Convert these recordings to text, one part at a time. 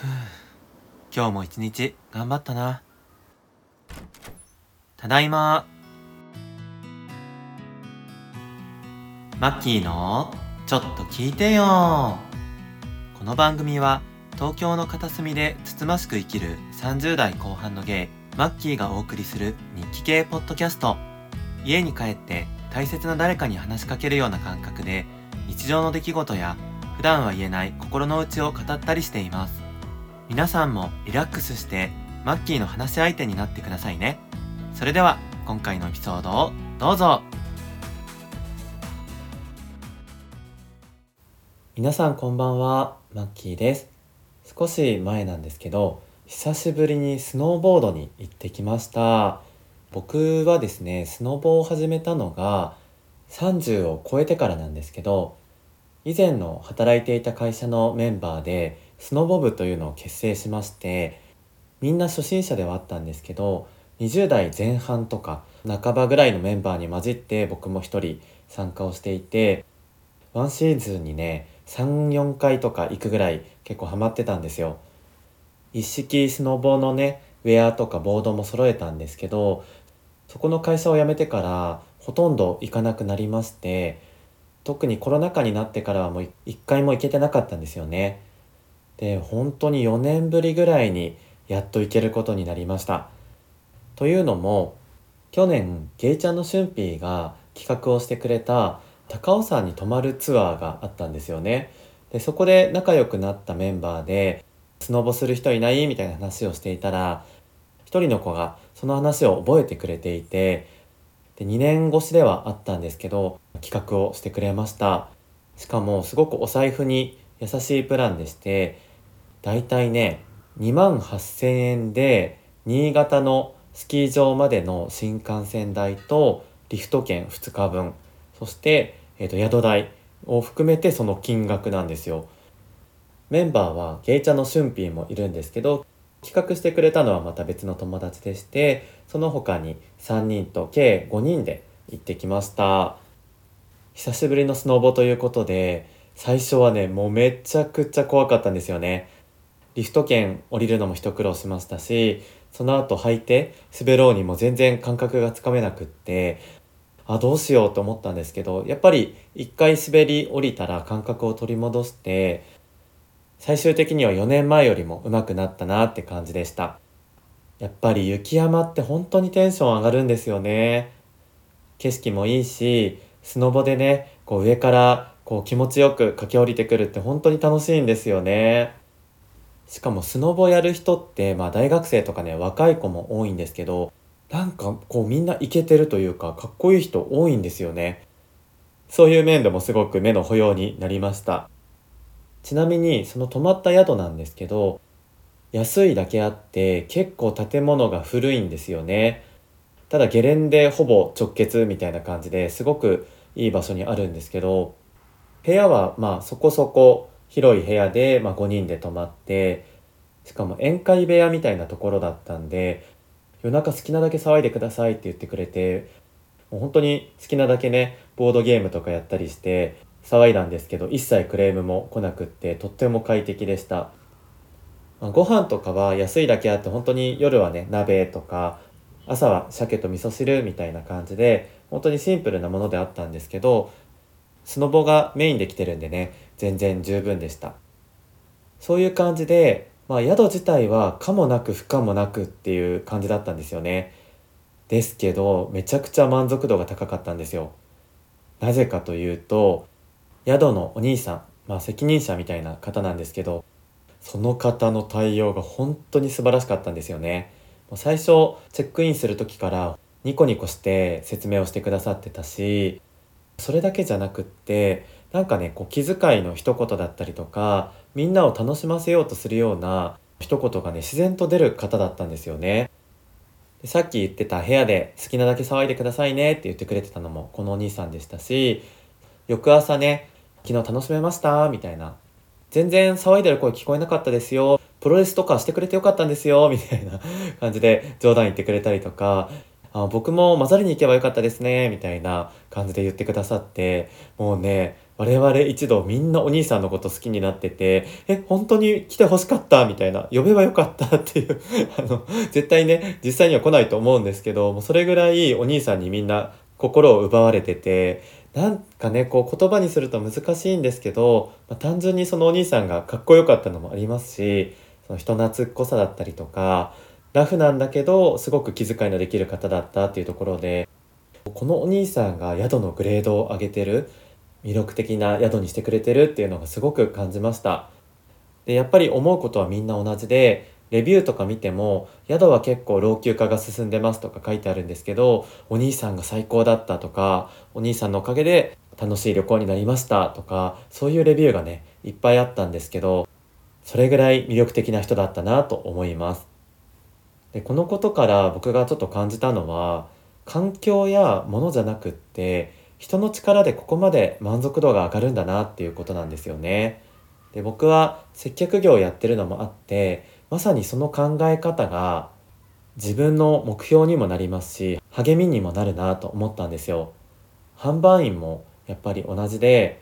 今日も一日頑張ったな。ただいま。マッキーのちょっと聞いてよ。この番組は東京の片隅でつつましく生きる30代後半のゲイ、マッキーがお送りする日記系ポッドキャスト。家に帰って大切な誰かに話しかけるような感覚で日常の出来事や普段は言えない心の内を語ったりしています。皆さんもリラックスしてマッキーの話し相手になってくださいね。それでは今回のエピソードをどうぞ皆さんこんばんは、マッキーです。少し前なんですけど、久しぶりにスノーボードに行ってきました。僕はですね、スノボを始めたのが30を超えてからなんですけど、以前の働いていた会社のメンバーでスノボ部というのを結成しましてみんな初心者ではあったんですけど20代前半とか半ばぐらいのメンバーに混じって僕も一人参加をしていてワンシーズンにね34回とか行くぐらい結構ハマってたんですよ一式スノボのねウェアとかボードも揃えたんですけどそこの会社を辞めてからほとんど行かなくなりまして特にコロナ禍になってからはもう一回も行けてなかったんですよね。で、本当に4年ぶりぐらいにやっと行けることになりました。というのも、去年、ゲイちゃんの春ーが企画をしてくれた高尾山に泊まるツアーがあったんですよね。で、そこで仲良くなったメンバーで、スノボする人いないみたいな話をしていたら、一人の子がその話を覚えてくれていて、で2年越しではあったんですけど企画をしてくれましたしかもすごくお財布に優しいプランでしてだいたいね2万8000円で新潟のスキー場までの新幹線代とリフト券2日分。そして、えーと、宿代を含めてその金額なんですよ。メンバーはゲイチャのシュンピーもいるんですけど企画してくれたのはまた別の友達でしてその他に3人と計5人で行ってきました。久しぶりのスノボということで最初はねもうめちゃくちゃ怖かったんですよね。リフト券降りるのも一苦労しましたしその後履いて滑ろうにも全然感覚がつかめなくってあどうしようと思ったんですけどやっぱり一回滑り降りたら感覚を取り戻して最終的には4年前よりも上手くなったなって感じでした。やっぱり雪山って本当にテンション上がるんですよね。景色もいいし、スノボでね、こう上からこう気持ちよく駆け下りてくるって本当に楽しいんですよね。しかもスノボやる人って、まあ大学生とかね、若い子も多いんですけど、なんかこうみんなイケてるというか、かっこいい人多いんですよね。そういう面でもすごく目の保養になりました。ちなみにその泊まった宿なんですけど安いだけあって結構建物が古いんですよねただゲレンデほぼ直結みたいな感じですごくいい場所にあるんですけど部屋はまあそこそこ広い部屋で、まあ、5人で泊まってしかも宴会部屋みたいなところだったんで夜中好きなだけ騒いでくださいって言ってくれてもう本当に好きなだけねボードゲームとかやったりして騒いだんですけど一切クレームも来なくってとっても快適でした、まあ、ご飯とかは安いだけあって本当に夜はね鍋とか朝は鮭と味噌汁みたいな感じで本当にシンプルなものであったんですけどスノボがメインで来てるんでね全然十分でした。そういう感じで、まあ、宿自体は可もなく不可もなくっていう感じだったんですよね。ですけどめちゃくちゃ満足度が高かったんですよ。なぜかというと宿のお兄さん、まあ、責任者みたいな方なんですけどその方の対応が本当に素晴らしかったんですよね。最初チェックインする時からニコニコして説明をしてくださってたしそれだけじゃなくってなんかねこう気遣いの一言だったりとかみんなを楽しませようとするような一言がね自然と出る方だったんですよねでさっき言ってた部屋で好きなだけ騒いでくださいねって言ってくれてたのもこのお兄さんでしたし翌朝ね昨日楽しめましたみたいな。全然騒いでる声聞こえなかったですよ。プロレスとかしてくれてよかったんですよ。みたいな感じで冗談言ってくれたりとか、あ僕も混ざりに行けばよかったですね。みたいな感じで言ってくださって、もうね、我々一同みんなお兄さんのこと好きになってて、え、本当に来て欲しかった？みたいな、呼べばよかったっていう あの、絶対ね、実際には来ないと思うんですけど、もうそれぐらいお兄さんにみんな心を奪われてて、なんかね、こう言葉にすると難しいんですけど、まあ、単純にそのお兄さんがかっこよかったのもありますし、その人懐っこさだったりとか、ラフなんだけど、すごく気遣いのできる方だったっていうところで、このお兄さんが宿のグレードを上げてる、魅力的な宿にしてくれてるっていうのがすごく感じました。でやっぱり思うことはみんな同じでレビューとか見ても宿は結構老朽化が進んでますとか書いてあるんですけどお兄さんが最高だったとかお兄さんのおかげで楽しい旅行になりましたとかそういうレビューがねいっぱいあったんですけどそれぐらい魅力的な人だったなと思います。でこのことから僕がちょっと感じたのは環境やものじゃなくって人の力でここまで満足度が上がるんだなっていうことなんですよね。で僕は接客業をやってるのもあってまさにその考え方が自分の目標にもなりますし励みにもなるなと思ったんですよ。販売員もやっぱり同じで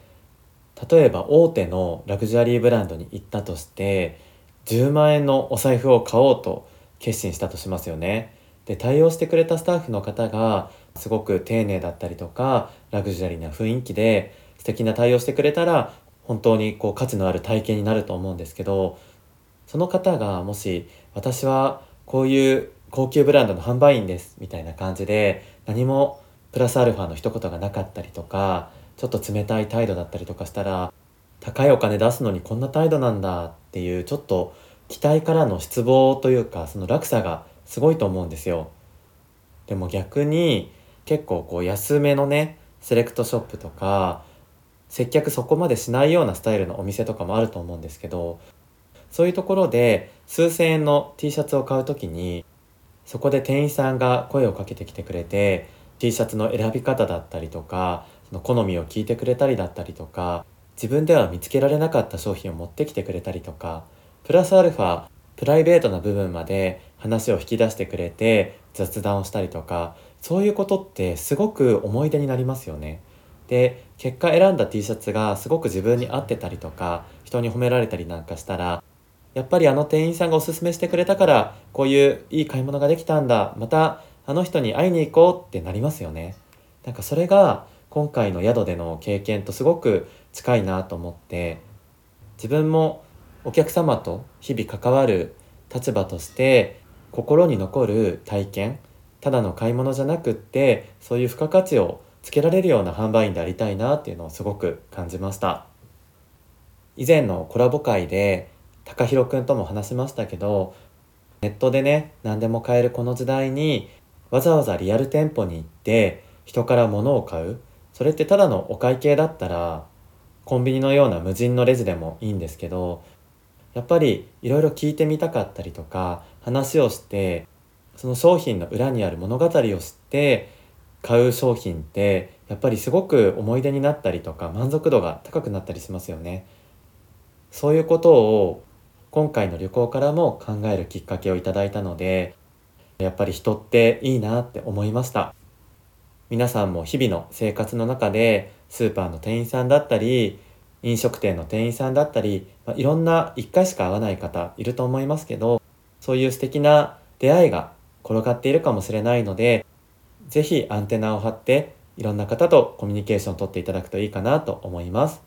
例えば大手のラグジュアリーブランドに行ったとして10万円のお財布を買おうと決心したとしますよね。で対応してくれたスタッフの方がすごく丁寧だったりとかラグジュアリーな雰囲気で素敵な対応してくれたら本当にこう価値のある体験になると思うんですけどその方がもし私はこういう高級ブランドの販売員ですみたいな感じで何もプラスアルファの一言がなかったりとかちょっと冷たい態度だったりとかしたら高いお金出すのにこんな態度なんだっていうちょっと期待からの失望というかその落差がすごいと思うんですよ。でも逆に結構こう安めのねセレクトショップとか接客そこまでしないようなスタイルのお店とかもあると思うんですけどそういうところで数千円の T シャツを買う時にそこで店員さんが声をかけてきてくれて T シャツの選び方だったりとかその好みを聞いてくれたりだったりとか自分では見つけられなかった商品を持ってきてくれたりとかプラスアルファプライベートな部分まで話を引き出してくれて雑談をしたりとかそういうことってすごく思い出になりますよね。で結果選んだ T シャツがすごく自分に合ってたりとか人に褒められたりなんかしたらやっぱりあの店員さんがおすすめしてくれたからこういういい買い物ができたんだまたあの人に会いに行こうってなりますよね。なんかそれが今回の宿での経験とすごく近いなと思って自分もお客様と日々関わる立場として心に残る体験ただの買い物じゃなくってそういう付加価値をつけられるような販売員でありたいなっていうのをすごく感じました。以前のコラボ会で高弘くんとも話しましたけどネットでね何でも買えるこの時代にわざわざリアル店舗に行って人から物を買う。それってただのお会計だったらコンビニのような無人のレジでもいいんですけどやっぱりいろいろ聞いてみたかったりとか話をしてその商品の裏にある物語を知って買う商品ってやっぱりすごく思い出になったりとか満足度が高くなったりしますよね。そういうことを今回の旅行からも考えるきっかけをいただいたのでやっぱり人っていいなって思いました皆さんも日々の生活の中でスーパーの店員さんだったり飲食店の店員さんだったり、まあ、いろんな1回しか会わない方いると思いますけどそういう素敵な出会いが転がっているかもしれないので、ぜひアンテナを張っていろんな方とコミュニケーションをとっていただくといいかなと思います。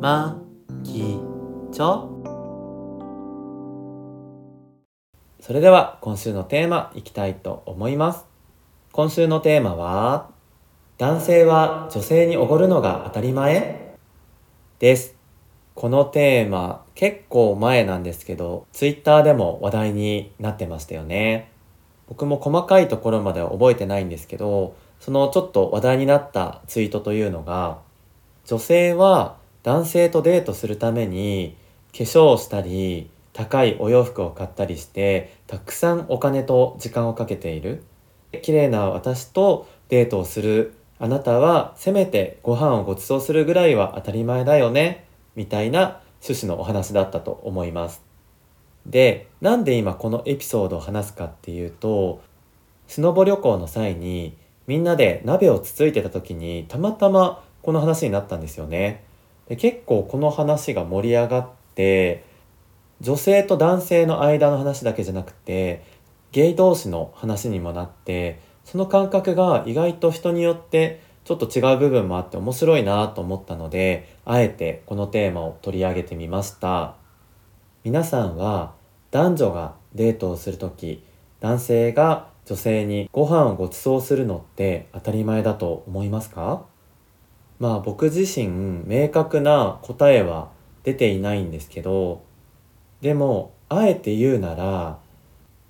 まきちょそれでは今週のテーマいきたいと思います。今週のテーマは男性は女性におごるのが当たり前？です。このテーマ結構前なんですけど、ツイッターでも話題になってましたよね。僕も細かいところまでは覚えてないんですけど、そのちょっと話題になったツイートというのが、女性は男性とデートするために化粧をしたり、高いお洋服を買ったりして、たくさんお金と時間をかけている。綺麗な私とデートをするあなたはせめてご飯をご馳走するぐらいは当たり前だよねみたいな趣旨のお話だったと思います。で、なんで今このエピソードを話すかっていうと、スノボ旅行の際にみんなで鍋をつついてた時にたまたまこの話になったんですよね。で結構この話が盛り上がって女性と男性の間の話だけじゃなくてゲイ同士の話にもなってその感覚が意外と人によってちょっと違う部分もあって面白いなと思ったのであえてこのテーマを取り上げてみました。皆さんは男女がデートをする時男性が女性にご飯をご馳走するのって当たり前だと思いますか？まあ僕自身明確な答えは出ていないんですけどでもあえて言うなら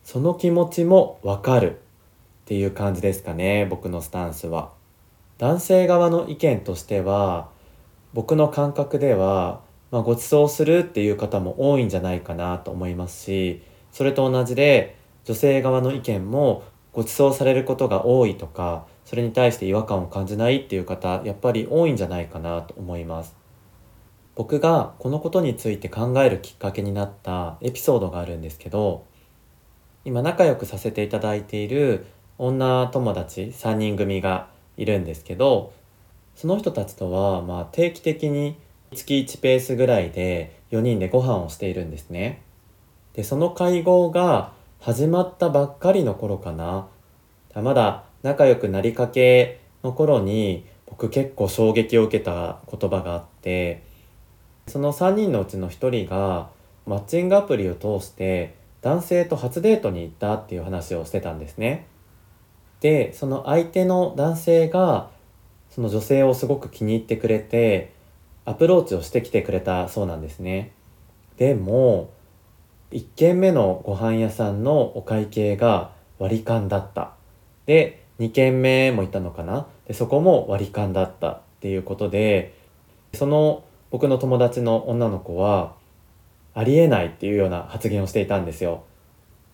その気持ちもわかる。っていう感じですかね僕のスタンスは。男性側の意見としては僕の感覚では、まあ、ご馳走するっていう方も多いんじゃないかなと思いますしそれと同じで女性側の意見もご馳走されることが多いとかそれに対して違和感を感じないっていう方やっぱり多いんじゃないかなと思います。僕がこのことについて考えるきっかけになったエピソードがあるんですけど今仲良くさせていただいている女友達3人組がいるんですけどその人たちとはまあ定期的に月1ペースぐらいで4人でご飯をしているんですね。でその会合が始まったばっかりの頃かなまだ仲良くなりかけの頃に僕結構衝撃を受けた言葉があってその3人のうちの1人がマッチングアプリを通して男性と初デートに行ったっていう話をしてたんですね。でその相手の男性がその女性をすごく気に入ってくれてアプローチをしてきてくれたそうなんですね。でも1軒目のご飯屋さんのお会計が割り勘だった。で2軒目も行ったのかなでそこも割り勘だったっていうことでその僕の友達の女の子はありえないっていうような発言をしていたんですよ。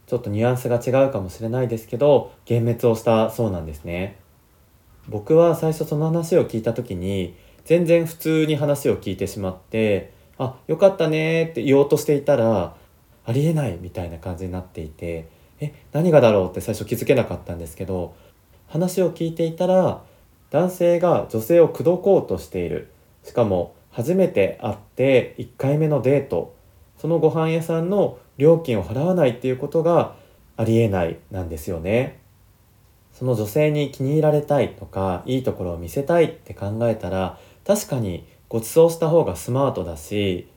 ちょっとニュアンスが違うかもしれないですけど幻滅をしたそうなんですね。僕は最初その話を聞いた時に全然普通に話を聞いてしまって「あよかったね」って言おうとしていたら「ありえない」みたいな感じになっていて「え何がだろう?」って最初気づけなかったんですけど話を聞いていたら男性が女性を口説こうとしているしかも初めて会って1回目のデートそのご飯屋さんの料金を払わないっていうことがありえないなんですよね。その女性に気に入られたいとかいいところを見せたいって考えたら確かにご馳走した方がスマートだし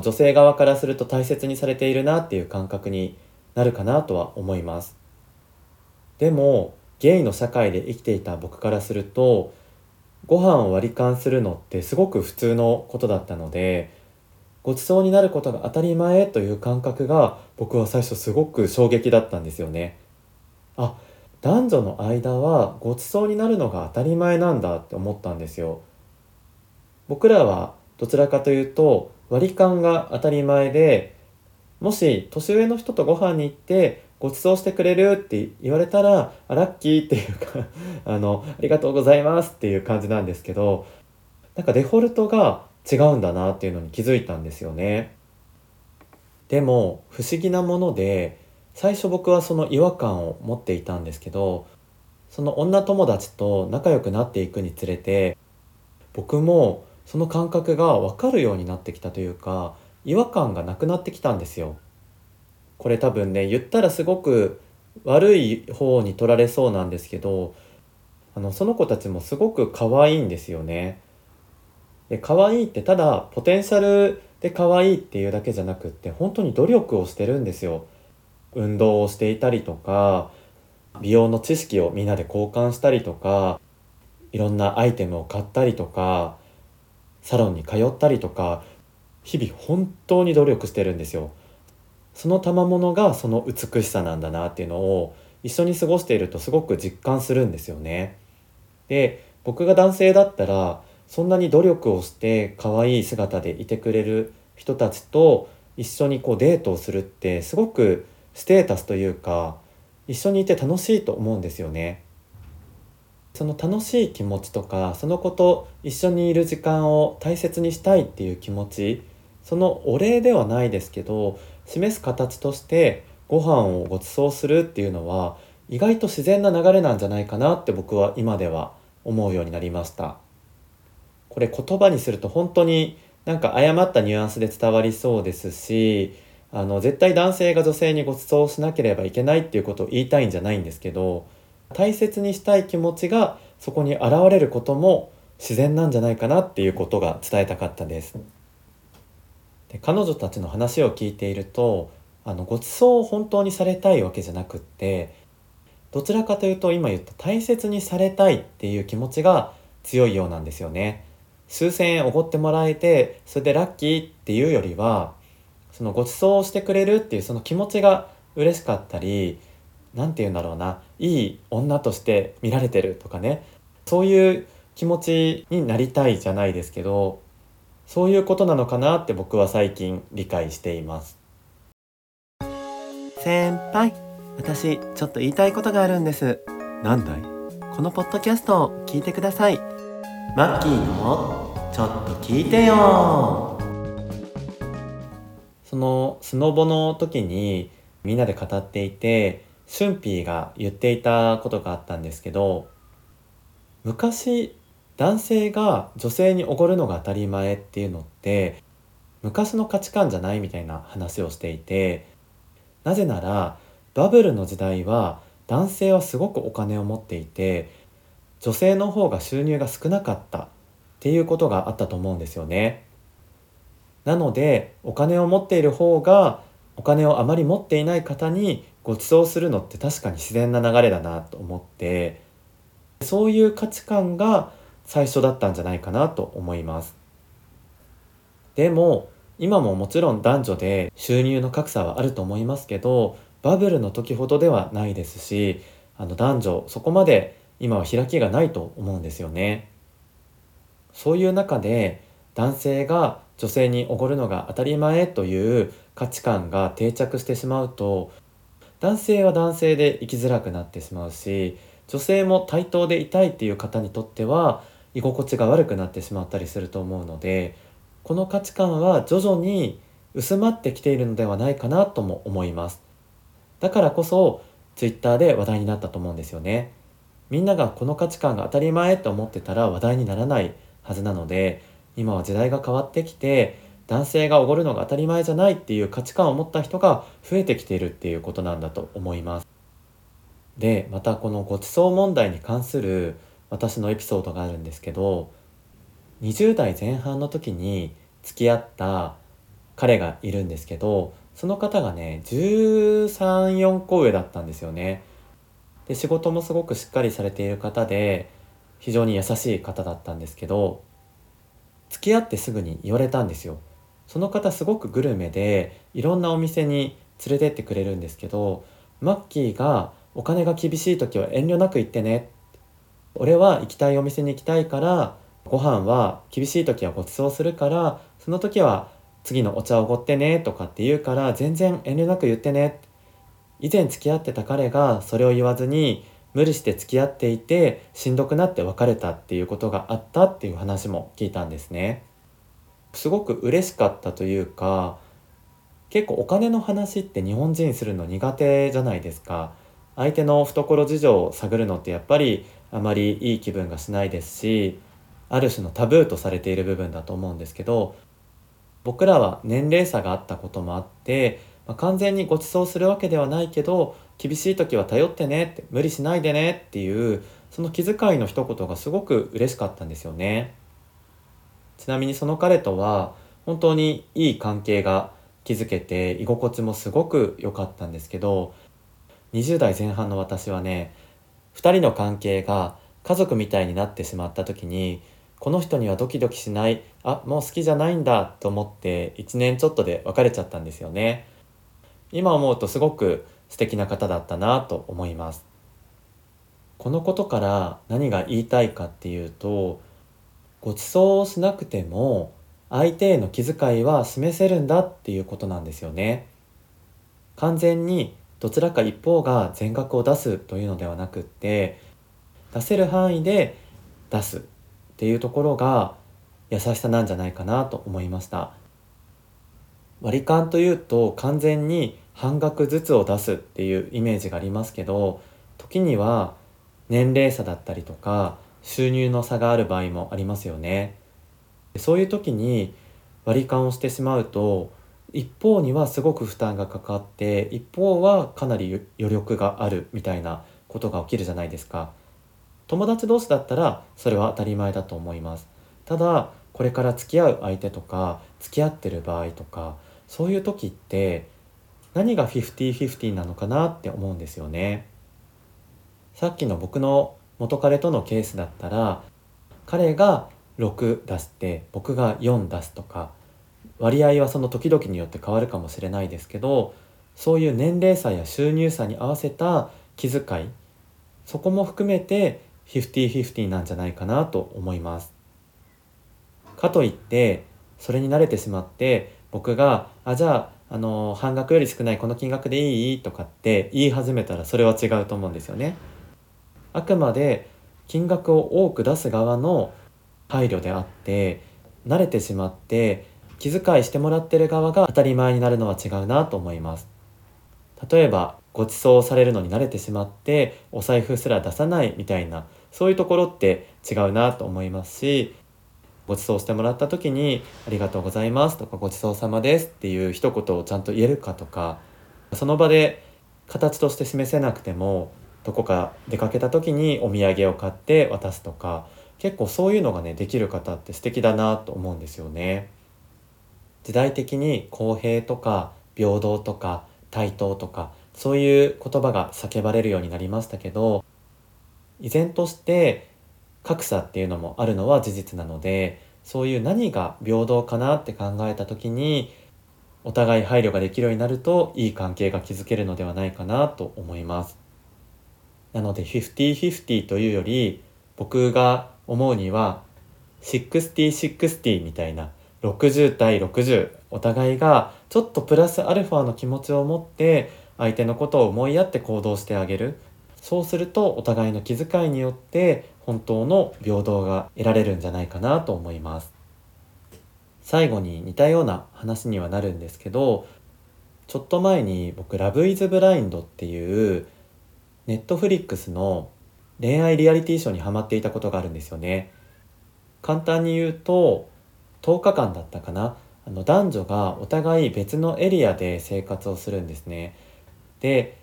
女性側からすると大切にされているなっていう感覚になるかなとは思いますでもゲイの社会で生きていた僕からするとご飯を割り勘するのってすごく普通のことだったのでご馳走になることが当たり前という感覚が僕は最初すごく衝撃だったんですよね。あ男女の間はご馳走になるのが当たり前なんだって思ったんですよ。僕らはどちらかというと割り勘が当たり前でもし年上の人とご飯に行ってご馳走してくれるって言われたらあラッキーっていうか あのありがとうございますっていう感じなんですけどなんかデフォルトが違うんだなっていうのに気づいたんですよね。でも不思議なもので最初僕はその違和感を持っていたんですけどその女友達と仲良くなっていくにつれて僕もその感覚が分かるようになってきたというか違和感がなくなってきたんですよ。これ多分ね言ったらすごく悪い方に取られそうなんですけどあのその子たちもすごく可愛いんですよね。で可愛いってただポテンシャルで可愛いっていうだけじゃなくって本当に努力をしてるんですよ。運動をしていたりとか美容の知識をみんなで交換したりとかいろんなアイテムを買ったりとかサロンに通ったりとか日々本当に努力してるんですよ。その賜物がその美しさなんだなっていうのを一緒に過ごしているとすごく実感するんですよね。で僕が男性だったらそんなに努力をして可愛い姿でいてくれる人たちと一緒にこうデートをするってすごくステータスというか一緒にいて楽しいと思うんですよね。その楽しい気持ちとかその子と一緒にいる時間を大切にしたいっていう気持ちそのお礼ではないですけど示す形としてご飯をご馳走するっていうのは意外と自然な流れなんじゃないかなって僕は今では思うようになりましたこれ言葉にすると本当になんか誤ったニュアンスで伝わりそうですしあの絶対男性が女性にご馳走しなければいけないっていうことを言いたいんじゃないんですけど大切にしたい気持ちがそこに現れることも自然なんじゃないかなっていうことが伝えたかったです。で彼女たちの話を聞いているとあのご馳走を本当にされたいわけじゃなくってどちらかというと今言った大切にされたいっていう気持ちが強いようなんですよね。数千円おごってもらえてそれでラッキーっていうよりはそのご馳走をしてくれるっていうその気持ちが嬉しかったり何て言うんだろうないい女として見られてるとかねそういう気持ちになりたいじゃないですけどそういうことなのかなって僕は最近理解しています。先輩私ちょっと言いたいことがあるんです。なんだい？このポッドキャストを聞いてくださいマッキーのちょっと聞いてよ。そのスノボの時にみんなで語っていてシュンピーが言っていたことがあったんですけど昔男性が女性におごるのが当たり前っていうのって昔の価値観じゃないみたいな話をしていてなぜならバブルの時代は男性はすごくお金を持っていて女性の方が収入が少なかったっていうことがあったと思うんですよね。なのでお金を持っている方がお金をあまり持っていない方にご馳走するのって確かに自然な流れだなと思ってそういう価値観が最初だったんじゃないかなと思いますでも今ももちろん男女で収入の格差はあると思いますけどバブルの時ほどではないですしあの男女そこまで今は開きがないと思うんですよね。そういう中で男性が女性におごるのが当たり前という価値観が定着してしまうと男性は男性で生きづらくなってしまうし女性も対等でいたいっていう方にとっては居心地が悪くなってしまったりすると思うのでこの価値観は徐々に薄まってきているのではないかなとも思います。だからこそ Twitter で話題になったと思うんですよね。みんながこの価値観が当たり前と思ってたら話題にならないはずなので今は時代が変わってきて男性がおごるのが当たり前じゃないっていう価値観を持った人が増えてきているっていうことなんだと思います。でまたこのごちそう問題に関する私のエピソードがあるんですけど20代前半の時に付き合った彼がいるんですけどその方がね134個上だったんですよね。で仕事もすごくしっかりされている方で非常に優しい方だったんですけど付き合ってすぐに言われたんですよ。その方すごくグルメでいろんなお店に連れてってくれるんですけどマッキーがお金が厳しい時は遠慮なく行ってね俺は行きたいお店に行きたいからご飯は厳しい時はご馳走するからその時は次のお茶をおごってねとかって言うから全然遠慮なく言ってね以前付き合ってた彼がそれを言わずに無理して付き合っていてしんどくなって別れたっていうことがあったっていう話も聞いたんですね。すごく嬉しかったというか結構お金の話って日本人するの苦手じゃないですか相手の懐事情を探るのってやっぱりあまりいい気分がしないですしある種のタブーとされている部分だと思うんですけど僕らは年齢差があったこともあって、まあ、完全にご馳走するわけではないけど厳しい時は頼ってねって無理しないでねっていうその気遣いの一言がすごく嬉しかったんですよね。ちなみにその彼とは本当にいい関係が築けて居心地もすごく良かったんですけど20代前半の私はね2人の関係が家族みたいになってしまった時にこの人にはドキドキしないあもう好きじゃないんだと思って1年ちょっとで別れちゃったんですよね今思うとすごく素敵な方だったなと思いますこのことから何が言いたいかっていうとご馳走をしなくても相手への気遣いは示せるんだっていうことなんですよね。完全にどちらか一方が全額を出すというのではなくって出せる範囲で出すっていうところが優しさなんじゃないかなと思いました。割り勘というと完全に半額ずつを出すっていうイメージがありますけど時には年齢差だったりとか収入の差がある場合もありますよね。そういう時に割り勘をしてしまうと一方にはすごく負担がかかって一方はかなり余力があるみたいなことが起きるじゃないですか。友達同士だったらそれは当たり前だと思います。ただこれから付き合う相手とか付き合ってる場合とかそういう時って何が50-50なのかなって思うんですよねさっきの僕の元彼とのケースだったら彼が6出して僕が4出すとか割合はその時々によって変わるかもしれないですけどそういう年齢差や収入差に合わせた気遣いそこも含めて50-50なんじゃないかなと思います。かといってそれに慣れてしまって僕が「あじゃああの半額より少ないこの金額でいい?」とかって言い始めたらそれは違うと思うんですよね。あくまで金額を多く出す側の配慮であって慣れてしまって気遣いしてもらってる側が当たり前になるのは違うなと思います例えばご馳走されるのに慣れてしまってお財布すら出さないみたいなそういうところって違うなと思いますしご馳走してもらった時に「ありがとうございます」とか「ごちそうさまです」っていう一言をちゃんと言えるかとかその場で形として示せなくてもどこか出かけた時にお土産を買って渡すとか結構そういうのがねできる方って素敵だなと思うんですよね。時代的に公平とか平等とか対等とかそういう言葉が叫ばれるようになりましたけど依然として格差っていうのもあるのは事実なのでそういう何が平等かなって考えた時にお互い配慮ができるようになるといい関係が築けるのではないかなと思います。なので50-50というより僕が思うには60-60みたいな60対60お互いがちょっとプラスアルファの気持ちを持って相手のことを思いやって行動してあげるそうするとお互いの気遣いによって本当の平等が得られるんじゃないかなと思います。最後に似たような話にはなるんですけどちょっと前に僕「ラブイズブラインドっていうネットフリックスの恋愛リアリティショーにハマっていたことがあるんですよね。簡単に言うと10日間だったかな。あの男女がお互い別のエリアで生活をするんですね。で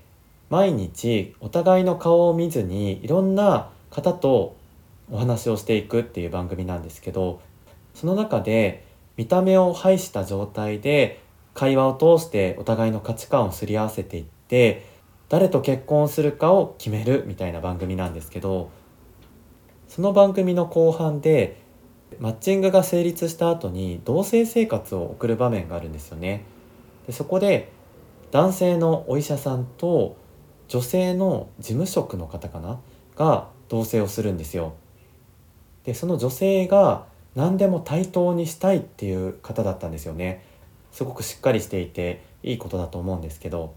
毎日お互いの顔を見ずにいろんな方とお話をしていくっていう番組なんですけどその中で見た目を排した状態で会話を通してお互いの価値観をすり合わせていって誰と結婚するかを決めるみたいな番組なんですけどその番組の後半でマッチングが成立した後に同棲生活を送る場面があるんですよね。でそこで男性のお医者さんと女性の事務職の方かな？が同棲をするんですよ。でその女性が何でも対等にしたいっていう方だったんですよね。すごくしっかりしていていいことだと思うんですけど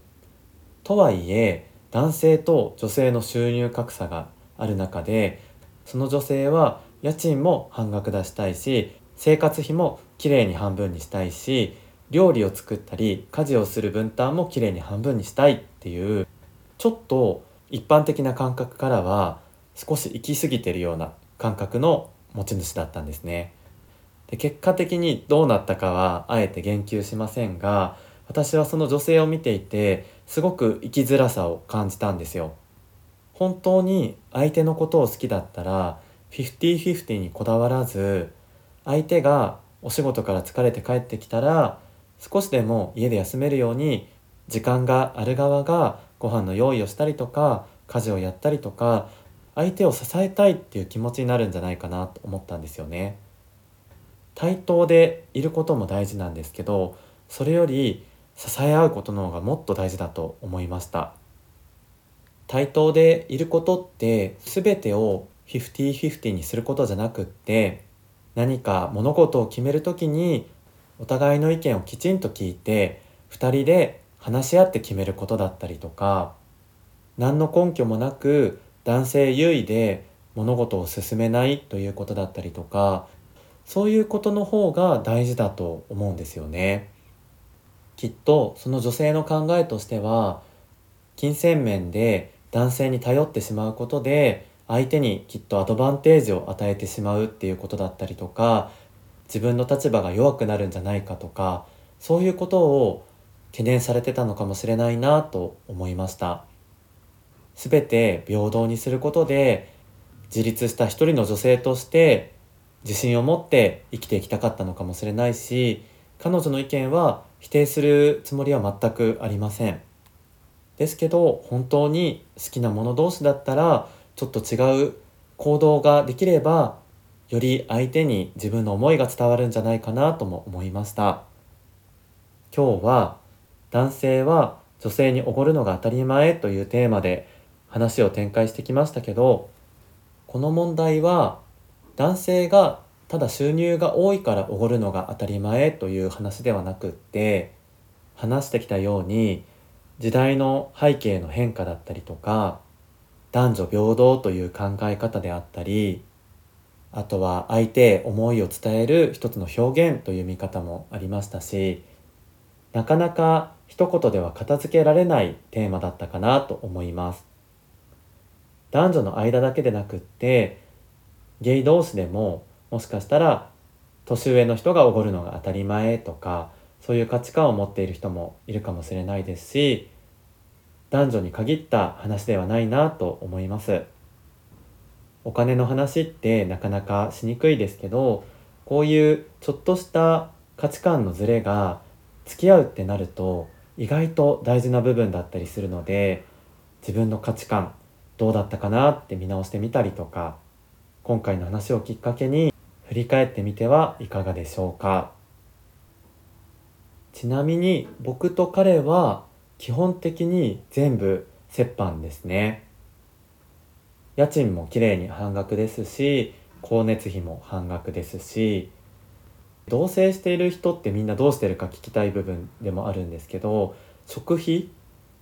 とはいえ男性と女性の収入格差がある中でその女性は家賃も半額出したいし生活費もきれいに半分にしたいし料理を作ったり家事をする分担もきれいに半分にしたいっていうちょっと一般的な感覚からは少し行き過ぎてるような感覚の持ち主だったんですね。で結果的にどうなったかはあえて言及しませんが私はその女性を見ていてすごく生きづらさを感じたんですよ。本当に相手のことを好きだったら50-50にこだわらず相手がお仕事から疲れて帰ってきたら少しでも家で休めるように時間がある側がご飯の用意をしたりとか家事をやったりとか相手を支えたいっていう気持ちになるんじゃないかなと思ったんですよね。対等でいることも大事なんですけどそれより支え合うことの方がもっと大事だと思いました対等でいることって全てを50-50にすることじゃなくって何か物事を決める時にお互いの意見をきちんと聞いて2人で話し合って決めることだったりとか何の根拠もなく男性優位で物事を進めないということだったりとかそういうことの方が大事だと思うんですよね。きっとその女性の考えとしては金銭面で男性に頼ってしまうことで相手にきっとアドバンテージを与えてしまうっていうことだったりとか自分の立場が弱くなるんじゃないかとかそういうことを懸念されてたのかもしれないなと思いました全て平等にすることで自立した一人の女性として自信を持って生きていきたかったのかもしれないし彼女の意見は否定するつもりは全くありません。ですけど本当に好きな者同士だったらちょっと違う行動ができればより相手に自分の思いが伝わるんじゃないかなとも思いました。今日は男性は女性におごるのが当たり前というテーマで話を展開してきましたけどこの問題は男性がただ収入が多いからおごるのが当たり前という話ではなくって話してきたように時代の背景の変化だったりとか男女平等という考え方であったりあとは相手思いを伝える一つの表現という見方もありましたしなかなか一言では片付けられないテーマだったかなと思います。男女の間だけでなくってゲイ同士でももしかしたら年上の人がおごるのが当たり前とかそういう価値観を持っている人もいるかもしれないですし男女に限った話ではないなと思います。お金の話ってなかなかしにくいですけどこういうちょっとした価値観のズレが付き合うってなると意外と大事な部分だったりするので自分の価値観どうだったかなって見直してみたりとか今回の話をきっかけに振り返ってみてはいかがでしょうか。ちなみに僕と彼は基本的に全部折半ですね。家賃もきれいに半額ですし光熱費も半額ですし同棲している人ってみんなどうしてるか聞きたい部分でもあるんですけど食費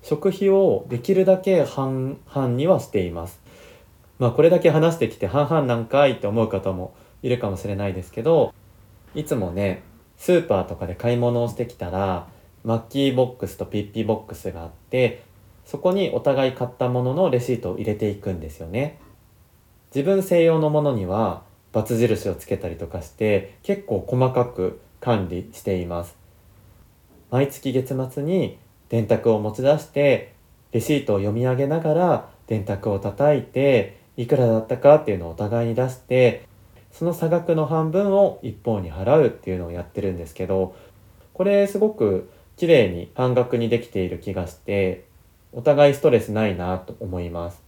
食費をできるだけ半々にはしています。まあこれだけ話してきて半々なんかいって思う方もいるかもしれないですけどいつもねスーパーとかで買い物をしてきたらマッキーボックスとピッピーボックスがあってそこにお互い買ったもののレシートを入れていくんですよね。自分専用のものにはバツ印をつけたりとかして結構細かく管理しています。毎月月末に電卓を持ち出してレシートを読み上げながら電卓を叩いていくらだったかっていうのをお互いに出してその差額の半分を一方に払うっていうのをやってるんですけどこれすごく綺麗に半額にできている気がしてお互いストレスないなと思います。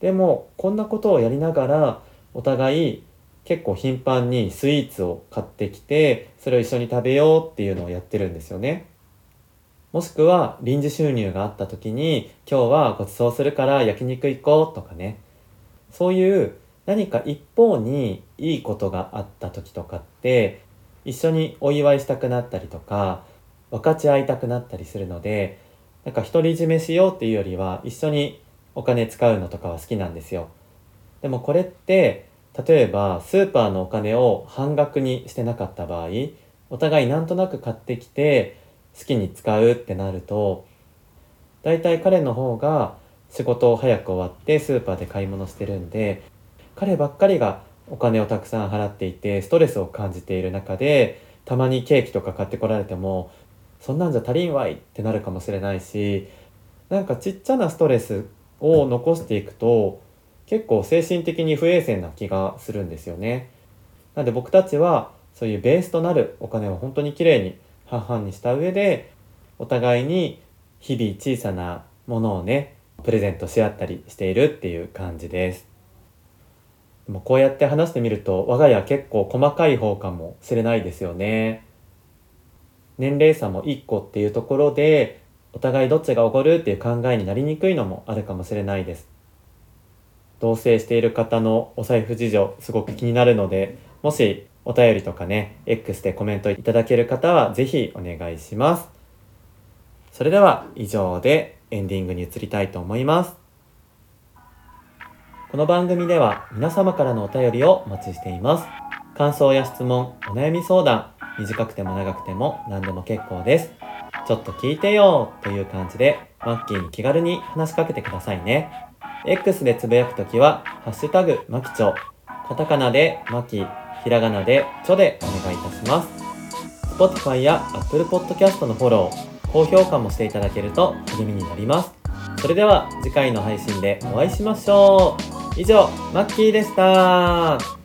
でもこんなことをやりながらお互い結構頻繁にスイーツを買ってきてそれを一緒に食べようっていうのをやってるんですよね。もしくは臨時収入があった時に今日はご馳走するから焼肉行こうとかね。そういう何か一方にいいことがあった時とかって一緒にお祝いしたくなったりとか分かち合いたくなったりするのでなんか独り占めしようっていうよりは一緒にお金使うのとかは好きなんですよ。でもこれって例えばスーパーのお金を半額にしてなかった場合お互いなんとなく買ってきて好きに使うってなるとだいたい彼の方が仕事を早く終わってスーパーで買い物してるんで彼ばっかりがお金をたくさん払っていてストレスを感じている中でたまにケーキとか買ってこられてもそんなんじゃ足りんわいってなるかもしれないしなんかちっちゃなストレスを残していくと結構精神的に不衛生な気がするんですよね。なんで僕たちはそういうベースとなるお金を本当にきれいに半々にした上でお互いに日々小さなものをねプレゼントし合ったりしているっていう感じです。でもこうやって話してみると我が家は結構細かい方かもしれないですよね。年齢差も1個っていうところでお互いどっちがおごるっていう考えになりにくいのもあるかもしれないです。同棲している方のお財布事情すごく気になるのでもしお便りとかね X でコメントいただける方は是非お願いします。それでは以上でエンディングに移りたいと思います。この番組では皆様からのお便りをお待ちしています。感想や質問お悩み相談短くても長くても何でも結構です。ちょっと聞いてよという感じで、マッキーに気軽に話しかけてくださいね。X でつぶやくときは、ハッシュタグ、マキチョ、カタカナでマキ、ひらがなでちょでお願いいたします。Spotify や Apple Podcast のフォロー、高評価もしていただけると励みになります。それでは次回の配信でお会いしましょう。以上、マッキーでした。